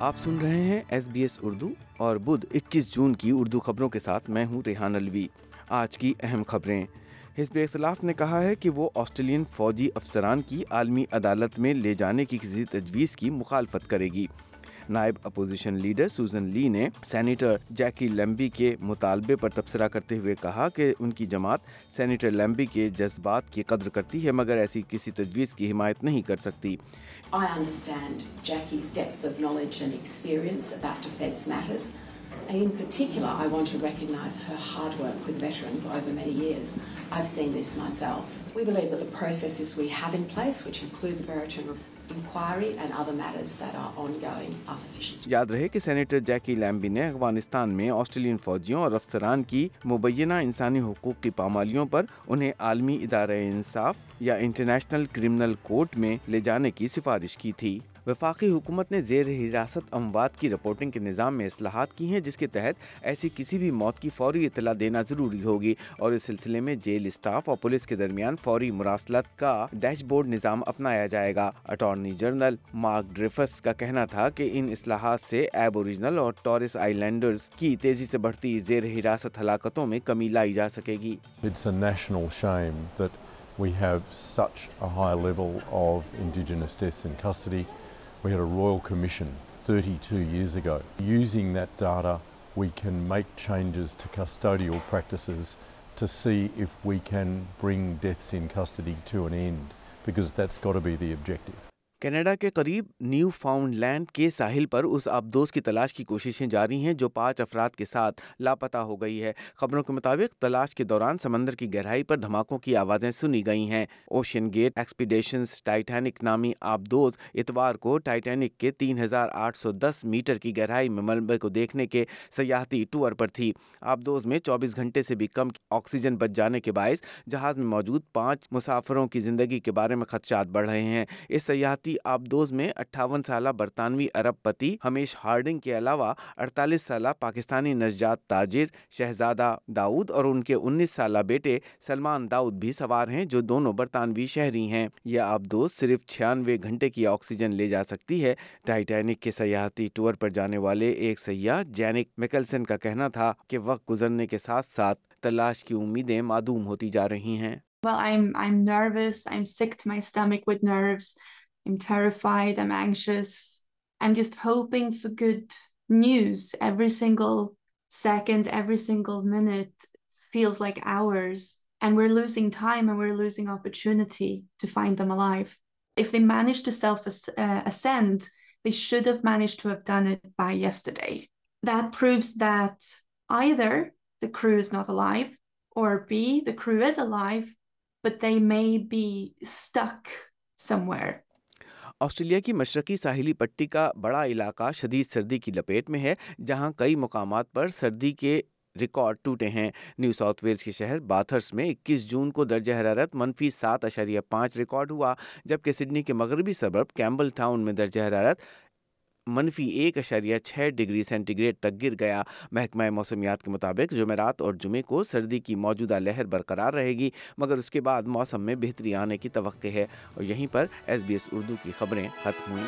آپ سن رہے ہیں ایس بی ایس اردو اور بدھ اکیس جون کی اردو خبروں کے ساتھ میں ہوں ریحان الوی آج کی اہم خبریں۔ حزب اختلاف نے کہا ہے کہ وہ آسٹریلین فوجی افسران کی عالمی عدالت میں لے جانے کی کسی تجویز کی مخالفت کرے گی۔ نائب اپوزیشن لیڈر سوزن لی نے سینیٹر جیکی لیمبی کے مطالبے پر تبصرہ کرتے ہوئے کہا کہ ان کی جماعت سینیٹر لیمبی کے جذبات کی قدر کرتی ہے مگر ایسی کسی تجویز کی حمایت نہیں کر سکتی I understand Jackie's depth of knowledge and experience about defence matters. And in particular, I want to recognise her hard work with veterans over many years. I've seen this myself. We believe that the processes we have in place, which include the Brereton یاد رہے کہ senator Jackie لیمبی نے افغانستان میں Australian فوجیوں اور افسران کی مبینہ انسانی حقوق کی پامالیوں پر انہیں عالمی ادارہ انصاف یا انٹرنیشنل کرمنل کورٹ میں لے جانے کی سفارش کی تھی۔ وفاقی حکومت نے زیر حراست اموات کی رپورٹنگ کے نظام میں اصلاحات کی ہیں، جس کے تحت ایسی کسی بھی موت کی فوری اطلاع دینا ضروری ہوگی اور اس سلسلے میں جیل اسٹاف اور پولیس کے درمیان فوری مراسلت کا ڈیش بورڈ نظام اپنایا جائے گا اٹارنی جنرل مارک ڈریفس کا کہنا تھا کہ ان اصلاحات سے ایب اوریجنل اور ٹورس آئی لینڈرز کی تیزی سے بڑھتی زیر حراست ہلاکتوں میں کمی لائی جا سکے گی It's a we have such a high level of Indigenous deaths in custody. We had a Royal Commission 32 years ago. Using that data, we can make changes to custodial practices to see if we can bring deaths in custody to an end, because that's got to be the objective. Canada کے قریب new found land کے ساحل پر اس آبدوز کی تلاش کی کوششیں جاری ہیں جو پانچ افراد کے ساتھ لاپتہ ہو گئی ہے۔ خبروں کے مطابق، تلاش کے دوران سمندر کی گہرائی پر دھماکوں کی آوازیں سنی گئی ہیں۔ اوشین گیٹ، ایکسپیڈیشنز، ٹائٹینک نامی آبدوز اتوار کو ٹائٹینک کے تین ہزار آٹھ سو دس میٹر کی گہرائی میں ملبے کو دیکھنے کے سیاحتی ٹور پر تھی۔ آبدوز میں چوبیس گھنٹے سے بھی کم آکسیجن بچ جانے کے باعث جہاز میں موجود پانچ مسافروں کی زندگی کے بارے میں خدشات بڑھ رہے ہیں۔ اس سیاحتی آبدوز میں اٹھاون سالہ برطانوی ارب پتی ہمیش ہارڈنگ کے علاوہ اڑتالیس سالہ پاکستانی نژاد تاجر شہزادہ داؤد اور ان کے انیس سالہ بیٹے سلمان داؤد بھی سوار ہیں جو دونوں برطانوی شہری ہیں یہ آبدوز صرف چھیانوے گھنٹے کی آکسیجن لے جا سکتی ہے ٹائٹینک کے سیاحتی ٹور پر جانے والے ایک سیاح جینک میکلسن کا کہنا تھا کہ وقت گزرنے کے ساتھ ساتھ تلاش کی امیدیں معدوم ہوتی جا رہی ہیں Well, I'm I'm nervous. I'm sick to my stomach with nerves. I'm terrified. I'm anxious. I'm just hoping for good news. Every single second, every single minute feels like hours. And we're losing time and we're losing opportunity to find them alive. If they managed to self ascend, they should have managed to have done it by yesterday. That proves that either the crew is not alive, or B, the crew is alive, but they may be stuck somewhere. Australia کی مشرقی ساحلی پٹی کا بڑا علاقہ شدید سردی کی لپیٹ میں ہے، جہاں کئی مقامات پر سردی کے ریکارڈ ٹوٹے ہیں۔ نیو ساؤتھ ویلز کے شہر باتھرس میں اکیس جون کو درجہ حرارت منفی سات اشاریہ پانچ ریکارڈ ہوا، جبکہ سڈنی کے مغربی سبب کیمبل ٹاؤن میں درجہ حرارت منفی ایک اشاریہ چھ ڈگری سینٹی گریڈ تک گر گیا۔ محکمہ موسمیات کے مطابق جمعرات اور جمعے کو سردی کی موجودہ لہر برقرار رہے گی، مگر اس کے بعد موسم میں بہتری آنے کی توقع ہے۔ اور یہیں پر ایس بی ایس اردو کی خبریں ختم ہوئیں۔